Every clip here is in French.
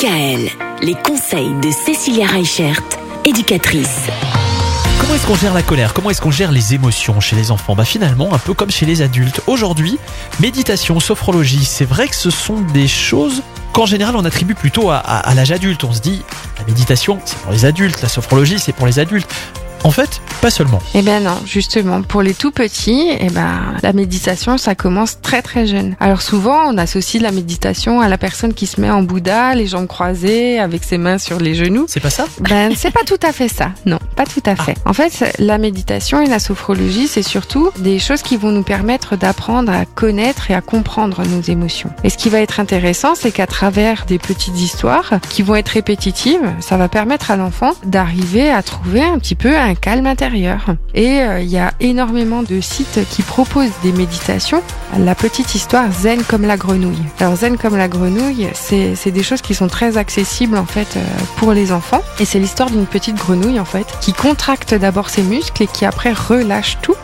DKL, les conseils de Cécilia Reichert, éducatrice. Comment est-ce qu'on gère la colère? Comment est-ce qu'on gère les émotions chez les enfants? Bah finalement, un peu comme chez les adultes. Aujourd'hui, méditation, sophrologie, c'est vrai que ce sont des choses qu'en général on attribue plutôt à l'âge adulte. On se dit, la méditation, c'est pour les adultes, la sophrologie, c'est pour les adultes. En fait, pas seulement. Eh ben non, justement, pour les tout petits, eh ben la méditation, ça commence très très jeune. Alors souvent, on associe la méditation à la personne qui se met en Bouddha, les jambes croisées, avec ses mains sur les genoux. C'est pas ça? Ben c'est pas tout à fait ça. Non, pas tout à fait. En fait, la méditation et la sophrologie, c'est surtout des choses qui vont nous permettre d'apprendre à connaître et à comprendre nos émotions. Et ce qui va être intéressant, c'est qu'à travers des petites histoires qui vont être répétitives, ça va permettre à l'enfant d'arriver à trouver un petit peu un calme intérieur. Et euh, il y a énormément de sites qui proposent des méditations. La petite histoire Zen comme la grenouille. Alors Zen comme la grenouille, c'est des choses qui sont très accessibles en fait euh, pour les enfants. Et c'est l'histoire d'une petite grenouille en fait qui contracte d'abord ses muscles et qui après relâche tout.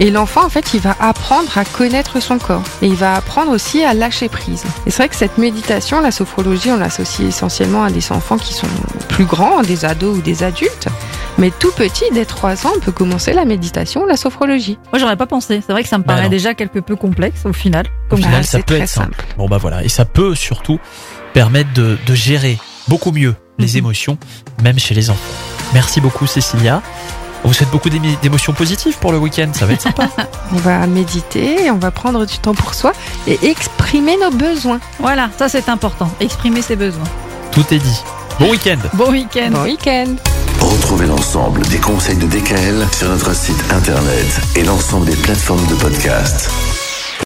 Et l'enfant, en fait, il va apprendre à connaître son corps. Et il va apprendre aussi à lâcher prise. Et c'est vrai que cette méditation, la sophrologie, on l'associe essentiellement à des enfants qui sont plus grands, des ados ou des adultes. Mais tout petit, dès 3 ans, on peut commencer la méditation, la sophrologie. Moi, j'aurais pas pensé. C'est vrai que ça me Bah paraît non. déjà quelque peu complexe au final. Au Bah, final, ça c'est peut très être simple. Bon bah voilà, et ça peut surtout permettre de, de gérer beaucoup mieux les Mhm. émotions, même chez les enfants. Merci beaucoup Cécilia. On vous souhaite beaucoup d'émotions positives pour le week-end, ça va être sympa. On va méditer, on va prendre du temps pour soi et exprimer nos besoins. Voilà, ça c'est important. Exprimer ses besoins. Tout est dit. Bon week-end Bon week-end. Bon week-end Retrouvez l'ensemble des conseils de DKL sur notre site internet et l'ensemble des plateformes de podcast.